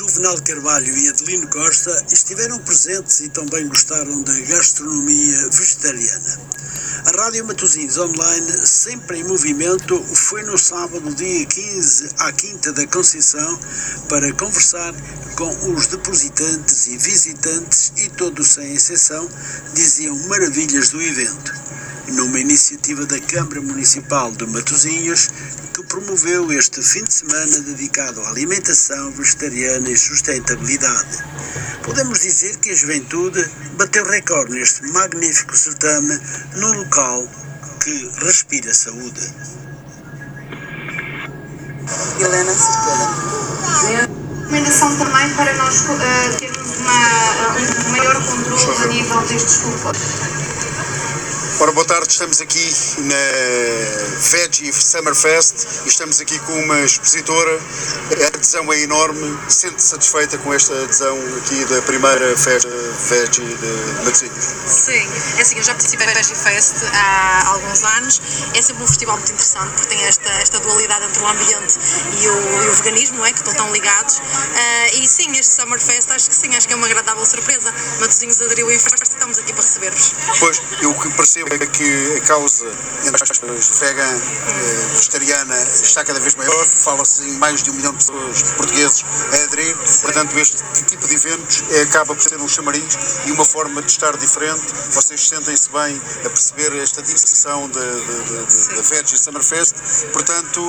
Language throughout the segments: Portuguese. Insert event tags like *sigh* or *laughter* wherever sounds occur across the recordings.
Juvenal Carvalho e Adelino Costa estiveram presentes e também gostaram da gastronomia vegetariana. A Rádio Matosinhos Online, sempre em movimento, foi no sábado, dia 15, à Quinta da Conceição, para conversar com os depositantes e visitantes e todos, sem exceção, diziam maravilhas do evento. Numa iniciativa da Câmara Municipal de Matosinhos, que promoveu este fim de semana dedicado à alimentação vegetariana e sustentabilidade. Podemos dizer que a juventude bateu recorde neste magnífico certame num local que respira saúde. Helena Cerqueira. recomendação também para nós uh, termos uma, um maior controle a nível destes culpados. Ora, boa tarde, estamos aqui na Veggie Summer Fest e estamos aqui com uma expositora. A adesão é enorme, sente-se satisfeita com esta adesão aqui da primeira festa Veggie de Matosinhos? Sim, é assim, eu já participei da Veggie Fest há alguns anos, é sempre um festival muito interessante porque tem esta, esta dualidade entre o ambiente e o, e o veganismo, é? Que estão tão ligados. Uh, e sim, este Summer Fest acho que sim, acho que é uma agradável surpresa. Matosinhos aderiu e estamos aqui para receber-vos. Pois, eu que percebo que a causa, vegan, eh, vegetariana, está cada vez maior. Fala-se em mais de um milhão de pessoas portugueses a aderir. Portanto, este tipo de eventos é, acaba por ser um chamariz e uma forma de estar diferente. Vocês sentem-se bem a perceber esta distinção da Veg e Summerfest. Portanto,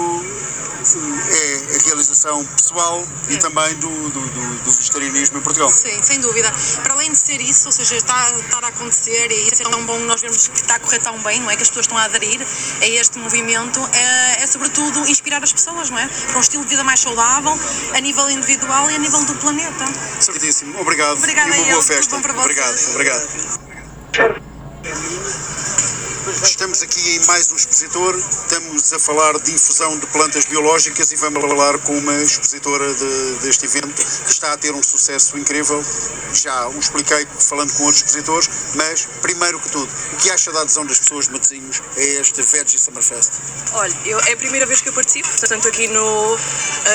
é a realização pessoal e também do, do, do, vegetarianismo em Portugal. Sim, sem dúvida. Para além de ser isso, ou seja, está, está a acontecer e isso é tão bom nós vemos que está a correr tão bem, não é? Que as pessoas estão a aderir a este movimento, é, é sobretudo inspirar as pessoas, não é? Para um estilo de vida mais saudável, a nível individual e a nível do planeta. Certíssimo. Obrigado. Obrigada e uma boa eu, festa. Obrigado, obrigado. Estamos aqui em mais um expositor, estamos a falar de infusão de plantas biológicas e vamos falar com uma expositora de, deste evento que está a ter um sucesso incrível. Já o expliquei falando com outros expositores, mas primeiro que tudo, o que acha da adesão das pessoas de Matosinhos a este Veggie Summerfest? Olha, eu, é a primeira vez que eu participo, portanto aqui no, uh,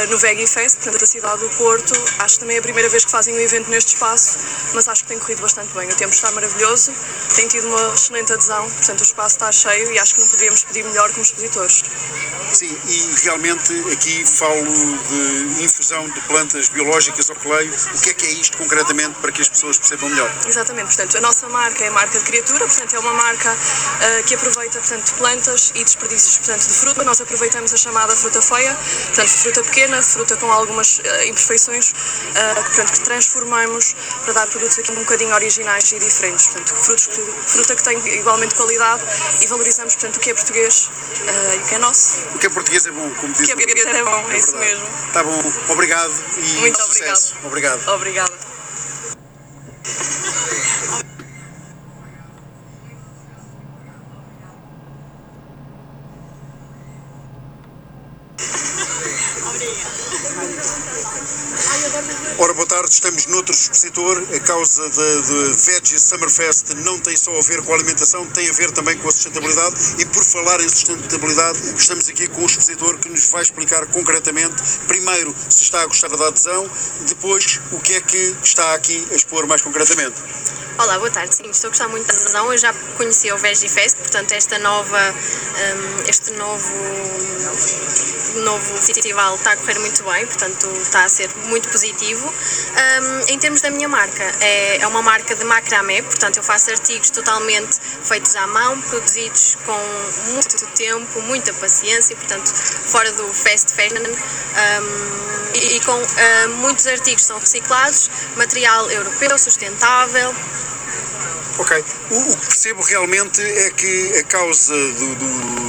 no Veggie Fest, portanto da cidade do Porto, acho também a primeira vez que fazem um evento neste espaço, mas acho que tem corrido bastante bem. O tempo está maravilhoso, tem tido uma excelente adesão, portanto o espaço está cheio e acho que não poderíamos pedir melhor como expositores. Sim, e realmente aqui falo de infusão de plantas biológicas ao coleio. O que é que é isto concretamente para que as pessoas percebam melhor? Exatamente, portanto, a nossa marca é a marca de criatura, portanto, é uma marca uh, que aproveita, portanto, plantas e desperdícios, portanto, de fruta. Nós aproveitamos a chamada fruta feia, portanto, fruta pequena, fruta com algumas uh, imperfeições, uh, portanto, que transformamos para dar produtos aqui um bocadinho originais e diferentes. Portanto, frutos fruta que tem igualmente qualidade e valorizamos, portanto, o que é português e o que é nosso. O que é português é bom, como diz. O que é português é bom, é, é isso mesmo. Está bom, obrigado e Muito sucesso. Obrigado. Obrigado. Obrigada. Ora, boa tarde, estamos noutro expositor. A causa da Veggie Summerfest não tem só a ver com a alimentação, tem a ver também com a sustentabilidade. E por falar em sustentabilidade, estamos aqui com um expositor que nos vai explicar concretamente, primeiro, se está a gostar da adesão, depois, o que é que está aqui a expor mais concretamente. Olá, boa tarde. Sim, estou a gostar muito da adesão. Eu já conheci o Veggie Fest, portanto, esta nova, um, este novo novo festival está a correr muito bem, portanto está a ser muito positivo. Um, em termos da minha marca, é, é uma marca de macramé, portanto eu faço artigos totalmente feitos à mão, produzidos com muito tempo, muita paciência, portanto fora do fast fashion. Um, e, e com uh, muitos artigos são reciclados, material europeu, sustentável, Ok. O, o, que percebo realmente é que a causa do, do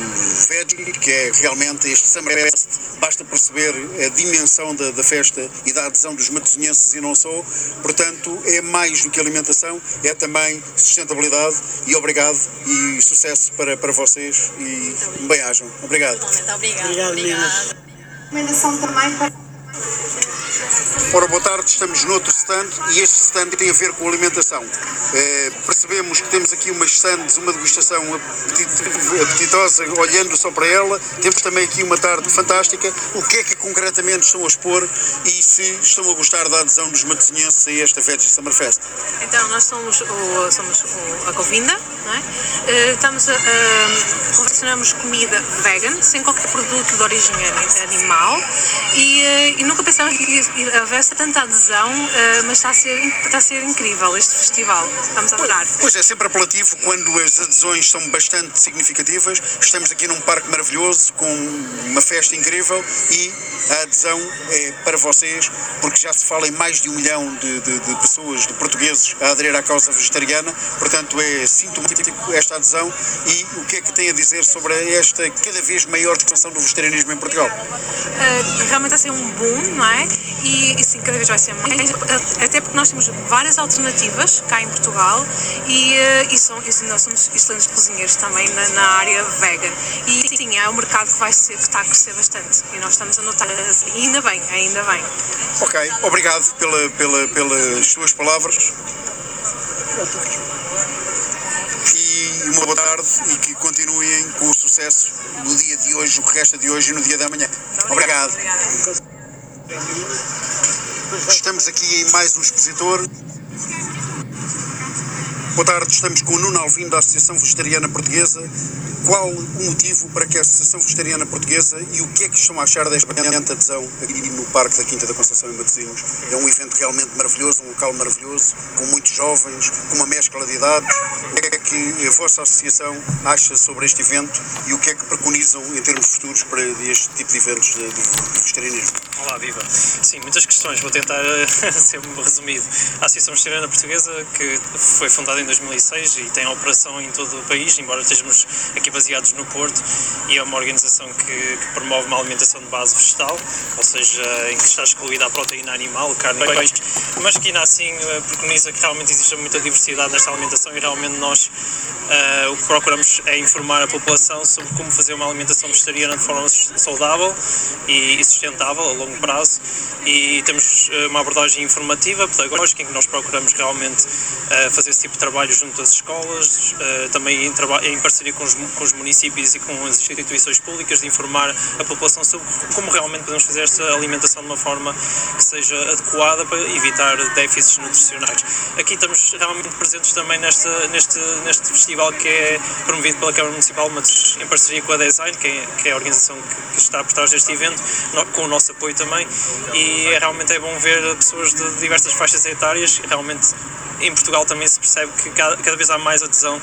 veggie, que é realmente este Summerfest, basta perceber a dimensão da, da, festa e da adesão dos matosinhenses e não só. Portanto, é mais do que alimentação, é também sustentabilidade e obrigado e sucesso para, para vocês e bem-ajam. Obrigado. Obrigado. Obrigado, Recomendação também para Ora, boa tarde, estamos noutro stand e este stand tem a ver com alimentação. Eh, percebemos que temos aqui umas stands, uma degustação apetit- apetitosa, olhando só para ela. Temos também aqui uma tarde fantástica. O que é que concretamente estão a expor e se estão a gostar da adesão dos matosinhenses a esta Veggie Summerfest? Então, nós somos, o, somos o, a Govinda, não é? Eh, Estamos a, a- confeccionamos comida vegan, sem qualquer produto de origem ani- animal e, eh, e nunca pensamos que houvesse tanta adesão, eh, mas está a, ser, está a ser incrível este festival. Estamos a adorar. Pois é, sempre apelativo quando as adesões são bastante significativas. Estamos aqui num parque maravilhoso, com uma festa incrível e a adesão é para vocês, porque já se fala em mais de um milhão de, de- de pessoas, de portugueses, a aderir à causa vegetariana. Portanto, é sintomático esta adesão. E o que é que tem a dizer sobre esta cada vez maior expansão do vegetarianismo em Portugal? Uh, realmente a ser um não é? E, e sim, cada vez vai ser mais, até porque nós temos várias alternativas cá em Portugal e, uh, e, são, e nós somos excelentes cozinheiros também na, na área vegan. E sim, é um mercado que vai ser, que está a crescer bastante e nós estamos a notar, assim, ainda bem, ainda bem. Ok, obrigado pela, pela, pelas suas palavras. E uma boa tarde e que continuem com o sucesso no dia de hoje, o que resta de hoje e no dia da manhã. Obrigado. Estamos aqui em mais um expositor. Boa tarde, estamos com o Nuno Alvim da Associação Vegetariana Portuguesa. Qual o motivo para que a Associação Vegetariana Portuguesa e o que é que estão a achar desta brilhante adesão aqui no Parque da Quinta da Conceição em Matosinhos? É um evento realmente maravilhoso, um local maravilhoso, com muitos jovens, com uma mescla de idades. O que é que a vossa associação acha sobre este evento e o que é que preconizam em termos futuros para este tipo de eventos de, de, de vegetarianismo? Olá, viva. Sim, muitas questões, vou tentar eh, *laughs* ser resumido. A Associação Vegetariana Portuguesa, que foi fundada em 2006 e tem operação em todo o país, embora estejamos aqui baseados no Porto, e é uma organização que, que promove uma alimentação de base vegetal, ou seja, em que está excluída a proteína animal, carne e peixe, mas que ainda assim eh, preconiza que realmente existe muita diversidade nesta alimentação e realmente nós eh, o que procuramos é informar a população sobre como fazer uma alimentação vegetariana de forma saudável e, sustentável a longo prazo. E temos eh, uma abordagem informativa, pedagógica, em que nós procuramos realmente eh, fazer esse tipo de trabalho junto às escolas, eh, também em, em parceria com os, com os municípios e com as instituições públicas, de informar a população sobre como realmente podemos fazer esta alimentação de uma forma que seja adequada para evitar déficits nutricionais. Aqui estamos realmente presentes também nesta, neste, neste festival que é promovido pela Câmara Municipal, mas em parceria com a Design, que é, que é a organização que, que está por trás deste evento, com o nosso apoio também. E é, realmente é bom ver pessoas de diversas faixas etárias, realmente em Portugal também se percebe que cada, cada vez há mais adesão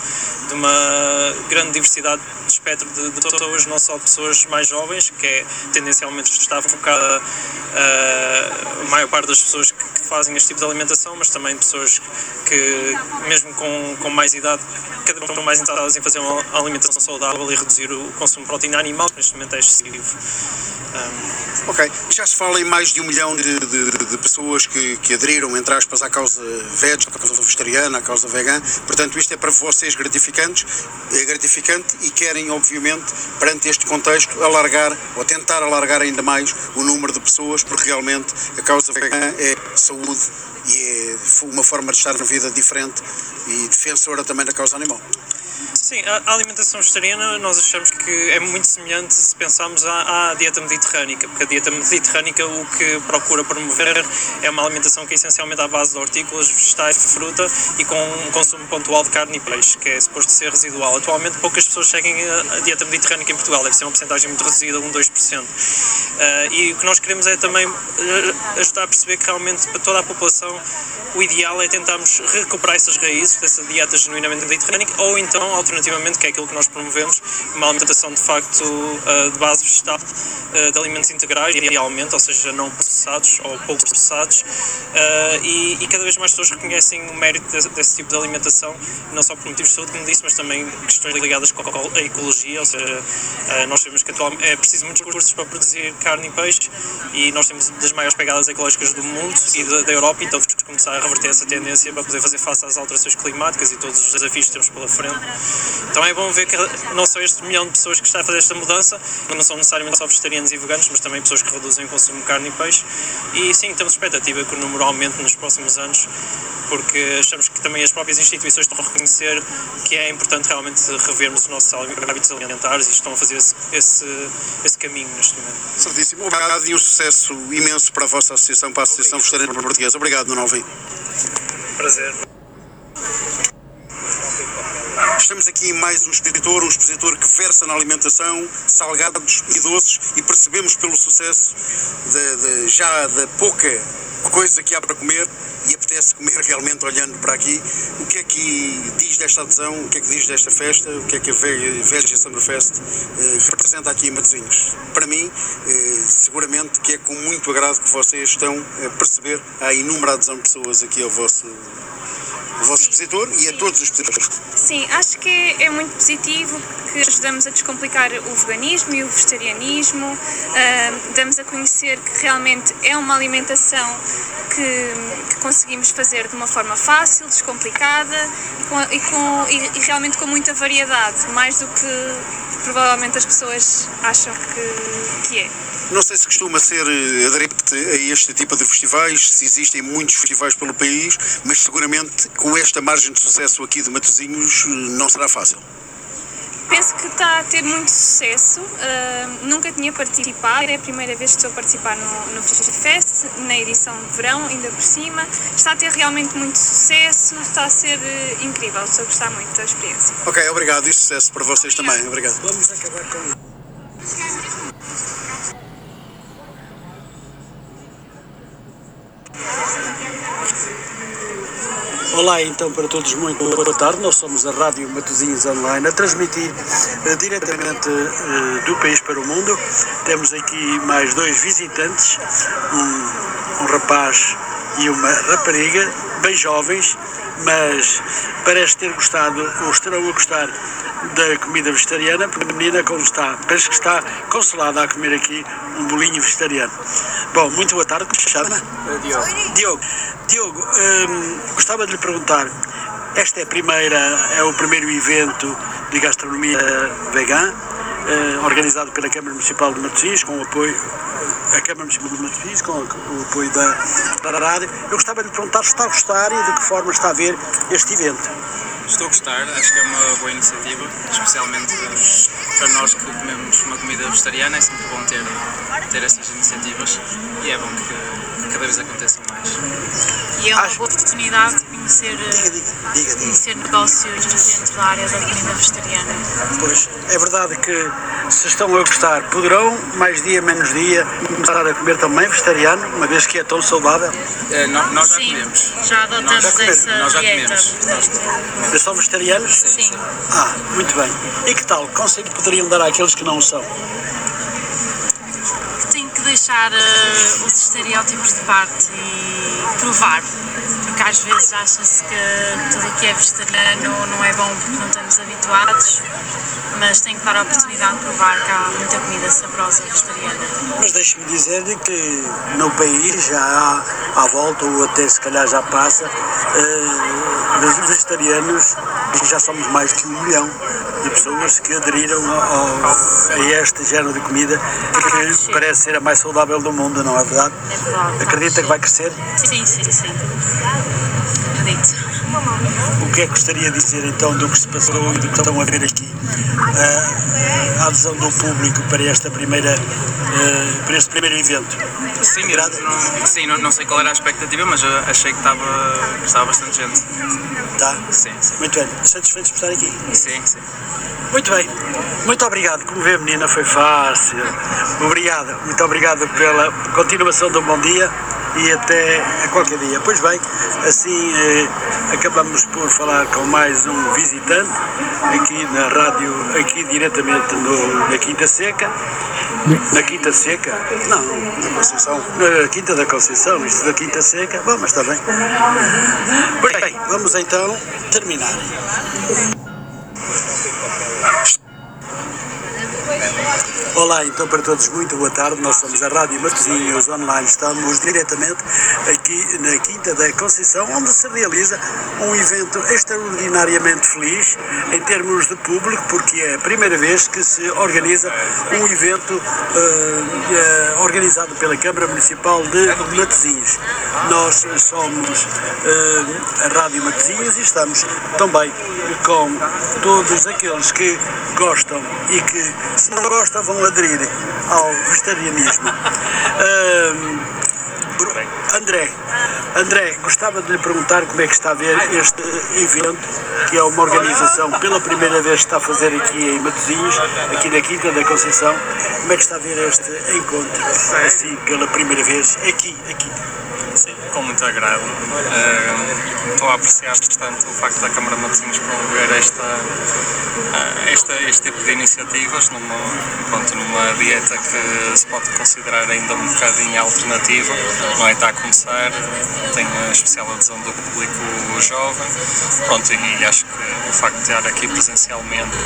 de uma grande diversidade de espectro de, de pessoas, não só pessoas mais jovens, que é tendencialmente está focada uh, a maior parte das pessoas que, que fazem este tipo de alimentação, mas também pessoas que, mesmo com, com mais idade, cada vez estão mais interessadas em fazer uma alimentação saudável e reduzir o consumo de proteína animal, que neste momento é excessivo. Um, Ok, já se fala em mais de um milhão de, de- de- pessoas que, que aderiram, entre aspas, à causa veg, causa vegetariana, à causa vegana. Portanto, isto é para vocês gratificantes, é gratificante e querem, obviamente, perante este contexto, alargar ou tentar alargar ainda mais o número de pessoas, porque realmente a causa vegana é saúde e é uma forma de estar na vida diferente e defensora também da causa animal. Sim, a alimentação vegetariana nós achamos que é muito semelhante se pensarmos à, à dieta mediterrânica, porque a dieta mediterrânica o que procura promover é uma alimentação que é essencialmente à base de hortícolas, vegetais, fruta e com um consumo pontual de carne e peixe, que é suposto ser residual. Atualmente poucas pessoas seguem a, dieta mediterrânica em Portugal, deve ser uma porcentagem muito reduzida, 1, 2%. Ah, e o que nós queremos é também ah, ajudar a perceber que realmente para toda a população o ideal é tentarmos recuperar essas raízes dessa dieta genuinamente mediterrânica ou então, alternativamente, que é aquilo que nós promovemos, uma alimentação de facto uh, de base vegetal, uh, de alimentos integrais, idealmente, ou seja, não processados ou pouco processados, uh, e, cada vez mais pessoas reconhecem o mérito desse, tipo de alimentação, não só por motivos de saúde, como disse, mas também questões ligadas a ecologia, ou seja, nós sabemos que atualmente é preciso muitos recursos para produzir carne e peixe, e nós temos das maiores pegadas ecológicas do mundo e da, da Europa, então temos que começar a reverter essa tendência para poder fazer face às alterações climáticas e todos os desafios que temos pela frente. Então é bom ver que não só este milhão de pessoas que estão a fazer esta mudança, não são necessariamente só vegetarianos e veganos, mas também pessoas que reduzem o consumo de carne e peixe. E sim, temos expectativa que o número aumente nos próximos anos, porque achamos que também as próprias instituições estão a reconhecer que é importante realmente revermos os nossos hábitos alimentares e estão a fazer esse, esse, esse caminho neste momento. Certíssimo. Obrigado e um sucesso imenso para a vossa associação, para a Associação Vegetariana Portuguesa. Obrigado, Nuno Alvim. Prazer. Estamos aqui em mais um expositor, um expositor que versa na alimentação, salgados e doces, e percebemos pelo sucesso de, de, já da pouca coisa que há para comer, e apetece comer realmente olhando para aqui. O que é que diz desta adesão, o que é que diz desta festa, o que é que a Velha Summerfest eh, representa aqui em Matosinhos? Para mim, eh, seguramente que é com muito agrado que vocês estão a perceber a inúmera adesão de pessoas aqui ao vosso o vosso expositor e a todos os expositores. Sim, acho que é, muito positivo que ajudamos a descomplicar o veganismo e o vegetarianismo, uh, damos a conhecer que realmente é uma alimentação que, que conseguimos fazer de uma forma fácil, descomplicada e, com, e, com, e, e realmente com muita variedade, mais do que provavelmente as pessoas acham que, que é. Não sei se costuma ser eh, adepto a este tipo de festivais, se existem muitos festivais pelo país, mas seguramente com esta margem de sucesso aqui de Matosinhos eh, não será fácil. Penso que está a ter muito sucesso. Uh, nunca tinha participado, é a primeira vez que estou a participar no, no Fest, na edição de verão, ainda por cima. Está a ter realmente muito sucesso, está a ser uh, incrível. Estou a gostar muito da experiência. Ok, obrigado e sucesso para vocês obrigado. também. Obrigado. Vamos acabar com. Olá então para todos, muito boa tarde. Nós somos a Rádio Matosinhos Online a transmitir uh, diretamente uh, do país para o mundo. Temos aqui mais dois visitantes, um, um rapaz e uma rapariga, bem jovens, mas parece ter gostado ou estarão a gostar da comida vegetariana, porque a menina, como está, parece que está consolada a comer aqui um bolinho vegetariano. Bom, muito boa tarde, chama? Diogo. Diogo, Diogo hum, gostava de lhe perguntar, esta é a primeira, é o primeiro evento de gastronomia vegana, organizado pela Câmara Municipal de Matosinhos, com o apoio a Câmara Municipal de Matosinhos, com o apoio da, da rádio. Eu gostava de lhe perguntar se está a gostar e de que forma está a ver este evento. Estou a gostar, acho que é uma boa iniciativa, especialmente para nós que comemos uma comida vegetariana, é sempre bom ter, ter essas iniciativas e é bom que cada vez aconteçam mais. E é uma boa oportunidade de conhecer, diga, diga, diga, conhecer negócios dentro da área da comida vegetariana. Pois, é verdade que se estão a gostar, poderão, mais dia menos dia, começar a comer também vegetariano, uma vez que é tão saudável? É, nós, nós já Sim, comemos. já adotamos nós, essa nós já dieta. comemos. Nós comemos. São vegetarianos? Sim, sim. Ah, muito bem. E que tal? Conselho poderiam dar àqueles que não o são? Deixar eh, os estereótipos de parte e provar. Porque às vezes acha-se que tudo o que é vegetariano não é bom porque não estamos habituados, mas tem que dar a oportunidade de provar que há muita comida saborosa vegetariana. Mas deixe-me dizer-lhe que no país já há à volta, ou até se calhar já passa, eh, vegetarianos, já somos mais que um milhão de pessoas que aderiram ao, a este género de comida que parece ser a mais saudável do mundo, não é verdade? É verdade. Acredita que vai crescer? Sim, sim, sim. Acredito. O que é que gostaria de dizer então do que se passou e do que estão a ver aqui? Ah, a adesão do público para esta primeira eh, para este primeiro evento. Sim, não, sim não, não sei qual era a expectativa, mas eu achei que estava, que estava bastante gente. Tá? Sim, sim. Muito bem. Satisfeitos por estar aqui? Sim, sim. Muito bem, muito obrigado. Como vê, menina, foi fácil. Obrigado, muito obrigado pela continuação um bom dia e até a qualquer dia. Pois bem, assim eh, acabamos por falar com mais um visitante aqui na rádio, aqui diretamente no, na Quinta Seca. Na Quinta Seca? Não, Da Conceição. na Quinta da Conceição, isto da Quinta Seca. Bom, mas está bem. Pois bem, vamos então terminar. Olá, então para todos, muito boa tarde. Nós somos a Rádio Matosinhos Online. Estamos diretamente aqui na Quinta da Conceição, onde se realiza um evento extraordinariamente feliz em termos de público, porque é a primeira vez que se organiza um evento uh, uh, organizado pela Câmara Municipal de Matosinhos. Nós somos uh, a Rádio Matosinhos e estamos também com todos aqueles que gostam e que, se não gostam, vão aderir ao vegetarianismo. Uh, André, André, gostava de lhe perguntar como é que está a ver este evento, que é uma organização pela primeira vez que está a fazer aqui em Matosinhos, aqui na Quinta da Conceição. Como é que está a ver este encontro, assim, pela primeira vez, aqui, aqui? Com muito agrado. Uh, estou a apreciar bastante o facto da Câmara de Matosinhos promover esta, uh, esta, este tipo de iniciativas numa, pronto, numa dieta que se pode considerar ainda um bocadinho alternativa. Não é? Está a começar, tem a especial adesão do público jovem. Pronto, e acho que o facto de estar aqui presencialmente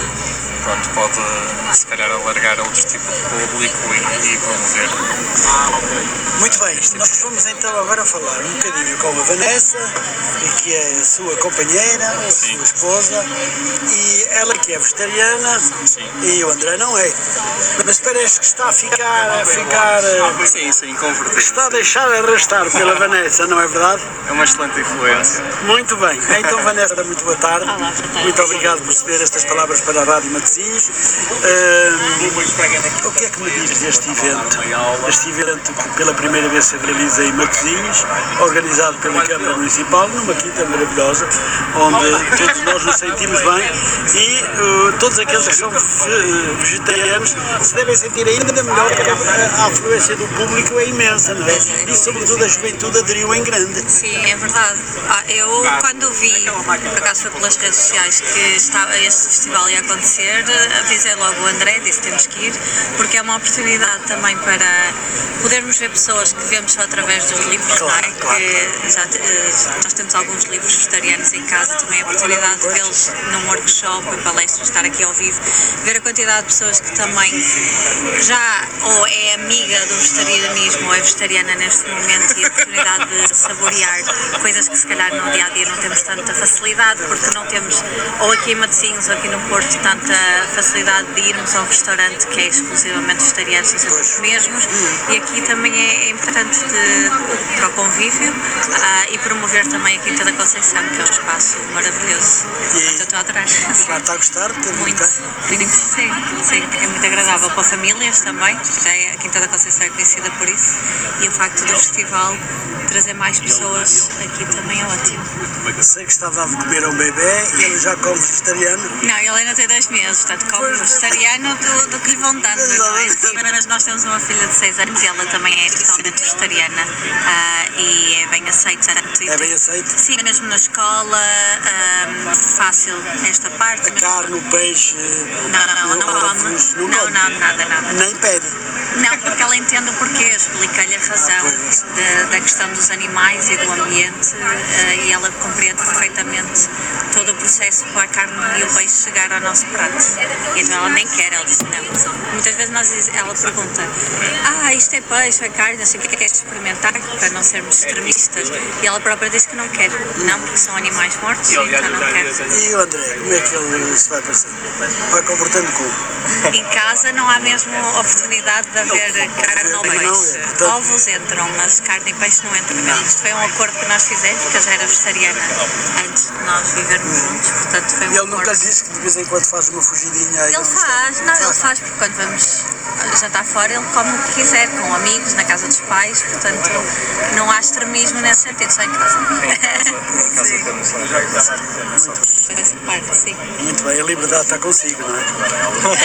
pronto, pode se calhar alargar a outro tipo de público e, e promover. Muito bem, nós vamos então agora falar um bocadinho com a Vanessa, que é a sua companheira, a Sim. sua esposa, e ela que é vegetariana Sim. e o André não é. Mas parece que está a ficar, a ficar sim, sim, convertido. Está a deixar arrastar pela Vanessa, não é verdade? É uma excelente influência. Muito bem. Então, Vanessa, muito boa tarde. Olá, muito obrigado por ceder estas palavras para a Rádio Matosinhos. Uh, o que é que me diz deste evento? Este evento que pela primeira vez se realiza em Matosinhos, organizado pela Câmara Municipal, numa quinta maravilhosa, onde todos nós nos sentimos bem e uh, todos aqueles que são vegetarianos se devem sentir ainda melhor porque a afluência do público é imensa, não é? E sobretudo a juventude aderiu em grande. Sim, é verdade. Ah, eu, quando vi, por acaso foi pelas redes sociais, que estava, este festival ia acontecer, avisei logo o André, disse temos que ir, porque é uma oportunidade também para podermos ver pessoas que vemos só através dos livros, não Que já, nós temos alguns livros vegetarianos em casa, também a oportunidade de vê-los num workshop, palestra, estar aqui ao vivo, ver a quantidade de pessoas que também já ou é amiga do vegetarianismo ou é vegetariana neste momento e a oportunidade de saborear coisas que se calhar no dia a dia não temos tanta facilidade porque não temos, ou aqui em Matosinhos ou aqui no Porto, tanta facilidade de irmos a um restaurante que é exclusivamente vegetariano, são sempre os mesmos. E aqui também é, é importante de, para o convívio uh, e promover também a Quinta da Conceição, que é um espaço maravilhoso. E estou a adorar. Lá está a gostar? Muito, muito, sim, sim, é muito agradável para famílias também, já é, a Quinta da Conceição é conhecida por isso e o facto do festival trazer mais pessoas aqui também é ótimo. Sei que está a comer a um bebê e ele já come vegetariano. Não, ele ainda tem dois meses, portanto come vegetariano do, do que lhe vão dando, é? Mas nós temos uma filha de 6 anos e ela também é totalmente vegetariana uh, e é bem aceita. É bem aceita? Sim, mesmo na escola, um, fácil esta parte. A carne, o peixe, não, não, não, não, come. Não, não, não, nada, nada. Nem pede? Não, porque ela entende o porquê, explica-lhe a razão de, da questão dos animais e do ambiente uh, e ela compreende perfeitamente todo o processo para a carne e o peixe chegar ao nosso prato. Então ela nem quer, ela diz não. Muitas vezes nós, ela pergunta, ah, isto é peixe, é carne, não sei o que é que queres experimentar, para não sermos extremistas. E ela própria diz que não quer, não, porque são animais mortos, então não quer. E o André, como é que ele se vai passar? Vai comportando como? Em casa não há mesmo oportunidade de haver carne ou peixe. Ovos entram, mas carne e peixe não entram mesmo. Isto foi um acordo que nós fizemos, porque eu já era vegetariana antes de nós vivermos juntos, portanto foi um E ele acordo. nunca lhe disse que de vez em quando faz uma fugidinha aí Ele faz, não, ele faz porque quando vamos jantar fora ele come o que quiser, com amigos, na casa dos pais, portanto não há extremismo nesse sentido, só em casa. Em casa *laughs* temos Essa parte, sim. Muito bem, a liberdade está consigo, não é?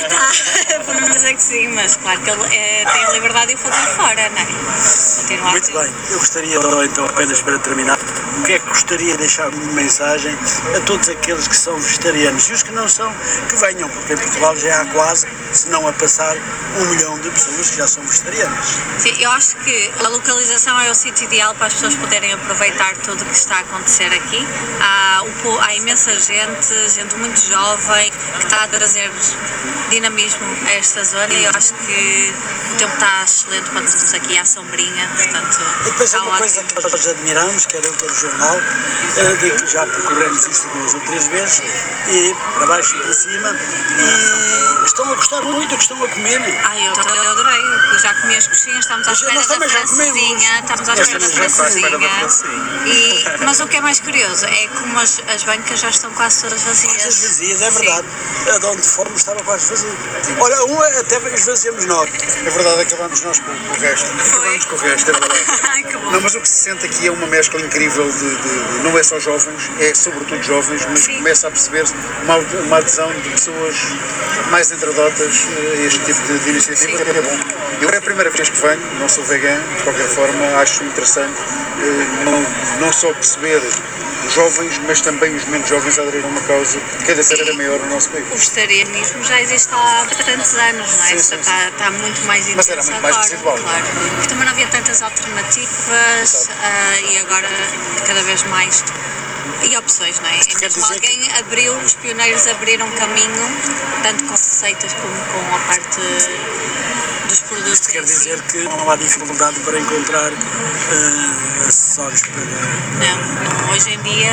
Tá, podemos dizer que sim, mas claro que ele é, tem a liberdade de o fazer fora, não é? Continuar Muito bem, eu gostaria de, então, apenas para terminar, o que é que gostaria de deixar uma mensagem a todos aqueles que são vegetarianos e os que não são, que venham, porque em Portugal já há quase, se não a passar, um milhão de pessoas que já são vegetarianas. Sim, eu acho que a localização é o sítio ideal para as pessoas poderem aproveitar tudo o que está a acontecer aqui. Há, há imensa gente, gente muito jovem, que está a trazer dinamismo a esta zona e eu acho que o tempo está excelente para termos aqui à sombrinha, portanto. E depois é uma coisa que nós admiramos, quer eu, quer o jornal, eh, que já percorremos isto duas ou três vezes, e para baixo e para cima, e estão a gostar muito do que estão a comer. Ai, eu, eu adorei, já comi as coxinhas, estamos à espera da francesinha, estamos à espera da francesinha. E, mas o que é mais curioso é como as, as bancas já estão quase todas vazias. Todas vazias, é verdade. A de onde fomos estava quase vazio. Olha, uma até esvaziamos nós. É verdade, acabamos nós com, com o resto. Acabamos com o resto, é verdade. *laughs* Não, mas o que se sente aqui é uma mescla incrível de, de- de- não é só jovens, é sobretudo jovens, mas começa a perceber-se uma, uma adesão de pessoas mais entradotas a este tipo de, de iniciativa, que é bom. Eu é a primeira vez que venho, não sou vegano, de qualquer forma, acho interessante eh, não, não só perceber os jovens, mas também os menos jovens a aderir a uma causa que cada vez era maior no nosso país. O vegetarianismo já existe há bastantes anos, não é? Sim, Está, sim, está, muito mais intenso Mas era muito mais agora, residual. claro. Porque também não havia tantas alternativas ah, e agora cada vez mais. E opções, não é? E mesmo alguém abriu, os pioneiros abriram caminho, tanto com receitas como com a parte dos produtos. Isto quer dizer que não há dificuldade para encontrar eh, acessórios para. Não, não, hoje em dia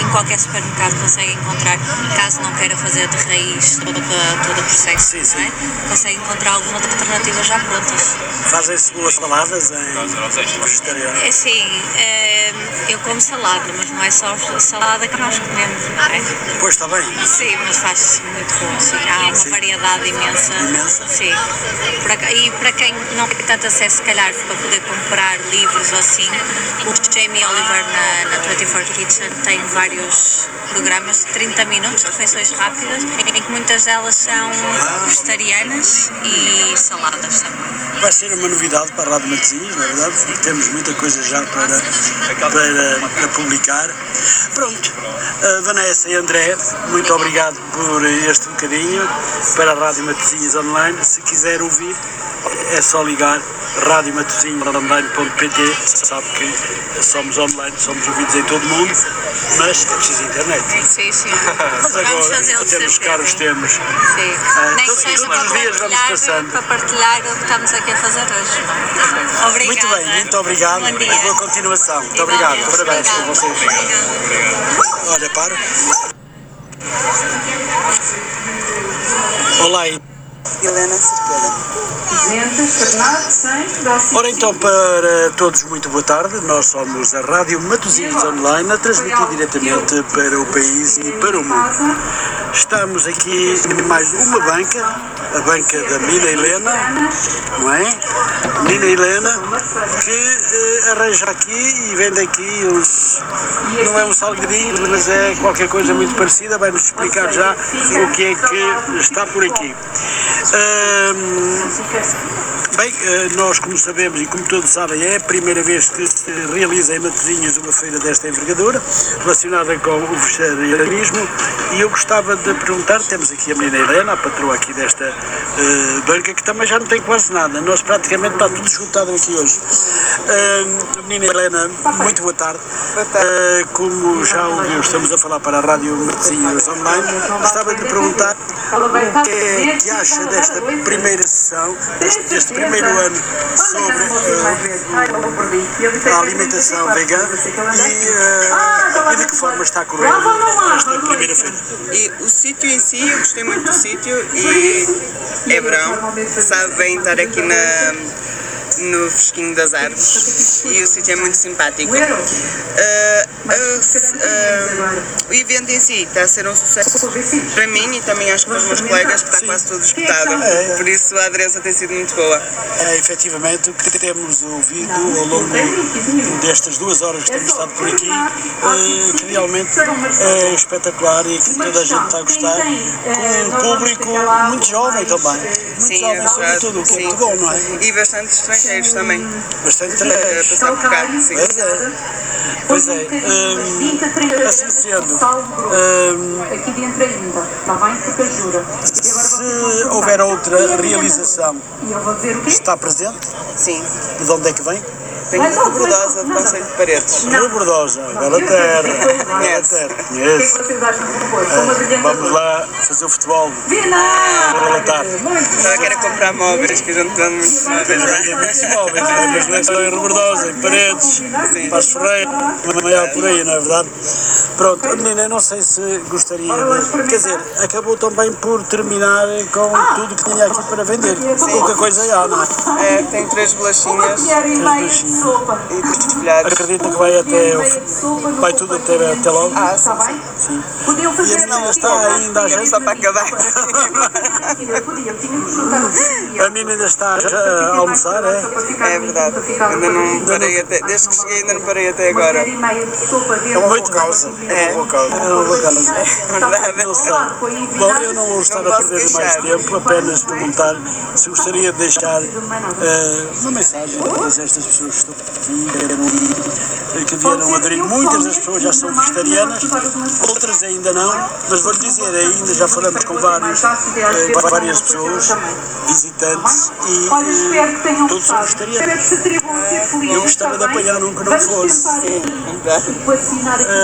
em qualquer supermercado consegue encontrar, caso não queira fazer de raiz todo, todo o processo, não é? consegue encontrar algumas alternativas já prontas. Fazem-se boas saladas em vegetariano. É assim, eh, eu como salada, mas não é só salada que nós comemos, não é? Pois está bem. Sim, mas faz muito bom, sim. Há uma Sim. variedade imensa. Imensa. Sim. Para ca- e para quem não tem tanto acesso, se calhar, para poder comprar livros ou assim, o Jamie Oliver na, na 24 Kitchen tem vários programas de 30 minutos, refeições rápidas, em que muitas delas são vegetarianas e saladas também. Vai ser uma novidade para a Rádio Matosinhos, na verdade, porque temos muita coisa já para, para, para publicar. Pronto, uh, Vanessa e André, muito obrigado por este bocadinho para a Rádio Matosinhos Online. Se quiser ouvir, é só ligar radiomatosinhosonline.pt sabe que somos online, somos ouvidos em todo o mundo, mas é preciso internet. Sim, sim. *laughs* Mas Vamos agora, de temos caros temos. Sim. Ah, Nem que todos- seja todos para os dias vamos passando. para partilhar o que estamos aqui a fazer hoje. não é? Obrigada. Muito bem, muito obrigado. Bom dia. Boa continuação. Muito obrigado. Parabéns por Obrigada. vocês. Olha, para. Olá, e- Helena Cerqueira. 200, Fernando, 100, Ora então, para todos, muito boa tarde. Nós somos a Rádio Matosinhos Online, a transmitir diretamente para o país e para o mundo. Estamos aqui em mais uma banca, a banca da Mina Helena, não é? Mina Helena, que eh, arranja aqui e vende aqui uns. Não é um salgadinho, mas é qualquer coisa muito parecida. Vai-nos explicar já o que é que está por aqui. Ahm, Bem, eh, nós, como sabemos e como todos sabem, é a primeira vez que se realiza em Matosinhos uma feira desta envergadura, relacionada com o vegetarianismo, e eu gostava de perguntar, temos aqui a menina Helena, a patroa aqui desta eh, banca, que também já não tem quase nada, nós praticamente está tudo esgotado aqui hoje. Ah, menina Helena, muito boa tarde. Ah, como já ouviu, estamos a falar para a Rádio Matosinhos Online, gostava de perguntar o que é que acha desta primeira sessão, deste, deste primeiro ano sobre eh, a alimentação vegana e, eh, e de que forma está a correr esta primeira feira. E o sítio em si, eu gostei muito do sítio e é verão, sabe bem estar aqui na, no fresquinho das árvores e o sítio é muito simpático. Ah, ah, o evento em si está a ser um sucesso para mim e também acho que para os meus colegas que está quase tudo esgotado. Por isso a aderência tem sido muito boa. É efetivamente o que temos ouvido ao longo destas duas horas que temos estado por aqui, eh, que realmente é espetacular e que toda a gente está a gostar, com um público muito jovem também, muito Sim, é jovem sobretudo, o que é muito bom, não é? E bastante. Trecheiros também. Bastante por cá, sim. Pois é. Pois é. hum, assim sendo, hum, Aqui dentro ainda, está bem? Porque jura. se houver outra realização, está presente? Sim. De onde é que vem? Venho de Bordosa, de Conselho de Paredes. Rio Bordosa, bela terra. Bela Conhece. terra. O que é que Conheço. vocês acham que foi? Foi uma brilhante Vamos lá fazer o futebol. Vina! Bela tarde. Estava a querer comprar móveis, que a gente vende muitos móveis. Tem muitos móveis, não é? mas não é só em Bordosa, em Paredes, Paz Ferreira, uma maior por aí, não é verdade? Pronto, menina, eu não sei se gostaria. Quer dizer, acabou também por terminar com tudo que tinha aqui para vender. Pouca coisa há, não é? É, tem três bolachinhas e meia de sopa. Acredito que vai até. Vai tudo até, até logo. Ah, sim, Está bem? Sim. Podiam a fazer menina está ainda a É jeito. só para acabar. *laughs* A menina está já a almoçar, é? É verdade. Ainda não parei até. Desde que cheguei ainda não parei até agora. É uma boa causa. É uma boa causa. É uma boa causa. Verdade. Não sei. Bom, eu não vou estar a perder mais tempo, apenas perguntar se gostaria de deixar eh, uma mensagem a todas estas pessoas que vieram- aderir. Muitas das pessoas já são vegetarianas, outras ainda não, mas vou-lhe dizer, ainda já falamos com vários, eh, várias pessoas, visitantes, e eh, todos são vegetarianos. Eu gostava de apanhar um que não fosse.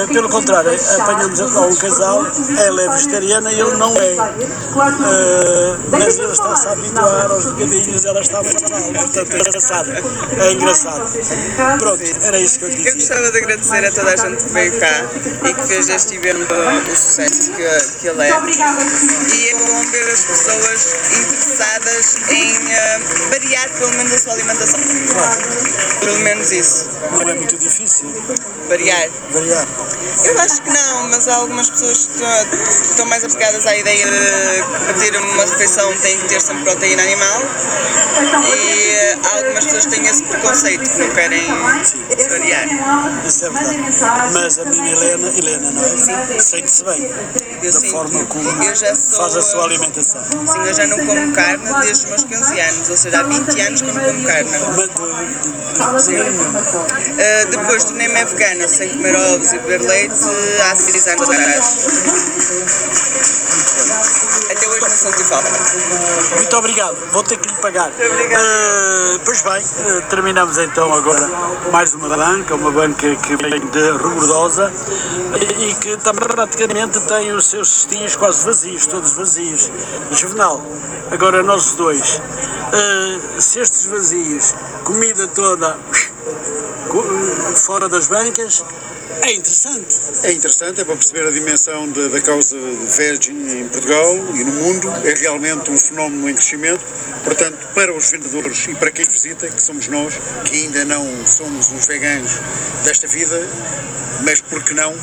um pelo bocadinho contrário, apanhamos lá um casal, ela é vegetariana e ele não é. Eh, mas ele está-se a habituar aos bocadinhos, ela está muito mal, portanto é engraçado. É engraçado. Pronto, era isso que eu Eu dizia. gostava de agradecer a toda a gente que veio cá e que fez deste evento o sucesso que, que ele é. E é bom ver as pessoas interessadas em eh, variar pelo menos a sua alimentação. Pelo menos isso. Não é muito difícil Variar. variar. Eu acho que não, mas há algumas pessoas que estão- mais apegadas à ideia de ter uma refeição tem que ter sempre proteína animal e eh, há algumas pessoas que têm esse preconceito querem variar. Isso é verdade. Mas a menina Helena, Helena, não é? Sente-se bem Eu da sinto- forma como eu já sou, faz a sua eh, alimentação. Sim, eu já não como carne desde os meus 15 anos, ou seja, há 20 anos que eu não como carne. Mas de, de, de nenhuma. Uh, depois tornei-me vegana, sem comer ovos e beber leite, há 6 anos atrás. Até hoje não senti falta. Muito obrigado, vou ter que lhe pagar. Eh, pois bem, eh, terminamos então agora mais uma banca, uma banca que vem de Rubordosa e, e que também praticamente tem os seus cestinhos quase vazios, todos vazios. Juvenal, agora nós dois, eh, cestos vazios, comida toda fora das bancas, é interessante. É interessante, é para perceber a dimensão da, da causa veg em Portugal e no mundo. É realmente um fenómeno em crescimento. Portanto, para os vendedores e para quem visita, que somos nós, que ainda não somos os veganos desta vida, mas por que não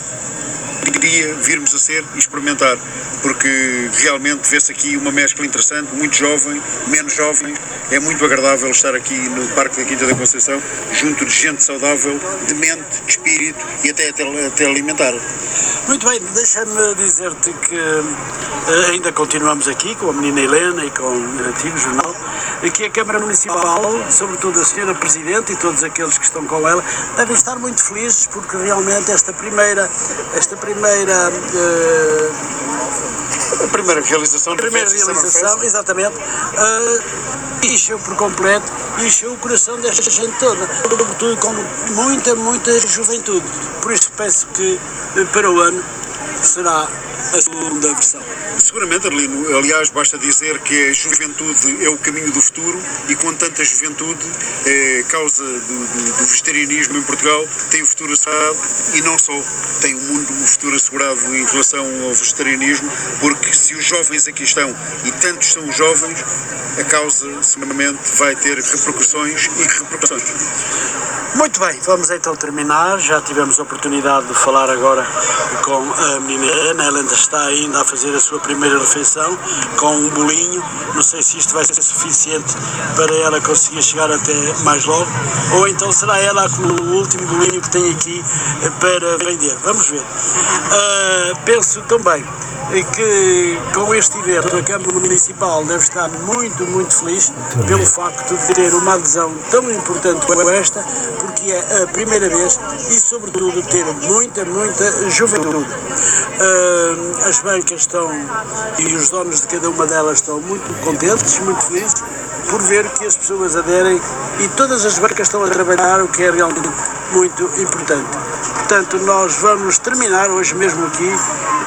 queria virmos a ser e experimentar, porque realmente vê-se aqui uma mescla interessante, muito jovem, menos jovem, é muito agradável estar aqui no Parque da Quinta da Conceição, junto de gente saudável, de mente, de espírito e até, até, até alimentar. Muito bem, deixa-me dizer-te que eh, ainda continuamos aqui com a menina Helena e com o antigo jornal, que a Câmara Municipal, sobretudo a senhora Presidente e todos aqueles que estão com ela, devem estar muito felizes porque realmente esta primeira, esta primeira eh, A primeira realização da primeira realização, exatamente, uh, encheu por completo, encheu o coração desta gente toda, sobretudo com muita, muita juventude. Por isso penso que eh, para o ano será a segunda versão. Seguramente, Arlino. Aliás, basta dizer que a juventude é o caminho do futuro e com tanta juventude, é causa do, do- do vegetarianismo em Portugal, tem o futuro assegurado e não só tem o mundo o futuro assegurado em relação ao vegetarianismo, porque se os jovens aqui estão e tantos são os jovens, a causa seguramente vai ter repercussões e repercussões. Muito bem, vamos então terminar. Já tivemos a oportunidade de falar agora com a menina Ana. Ela ainda está ainda a fazer a sua primeira refeição com um bolinho. Não sei se isto vai ser suficiente para ela conseguir chegar até mais logo. Ou então será ela com o último bolinho que tem aqui para vender. Vamos ver. Ah, penso também e que com este evento a Câmara Municipal deve estar muito, muito feliz pelo facto de ter uma adesão tão importante como esta, porque é a primeira vez e, sobretudo, ter muita, muita juventude. Uh, as bancas estão e os donos de cada uma delas estão muito contentes, muito felizes por ver que as pessoas aderem e todas as bancas estão a trabalhar, o que é realmente muito importante. Portanto, nós vamos terminar hoje mesmo aqui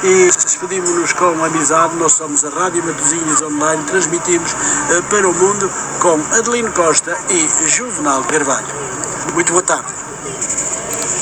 e despedimos-nos com amizade. Nós somos a Rádio Matosinhos Online, transmitimos uh, para o mundo com Adelino Costa e Juvenal Carvalho. Muito boa tarde.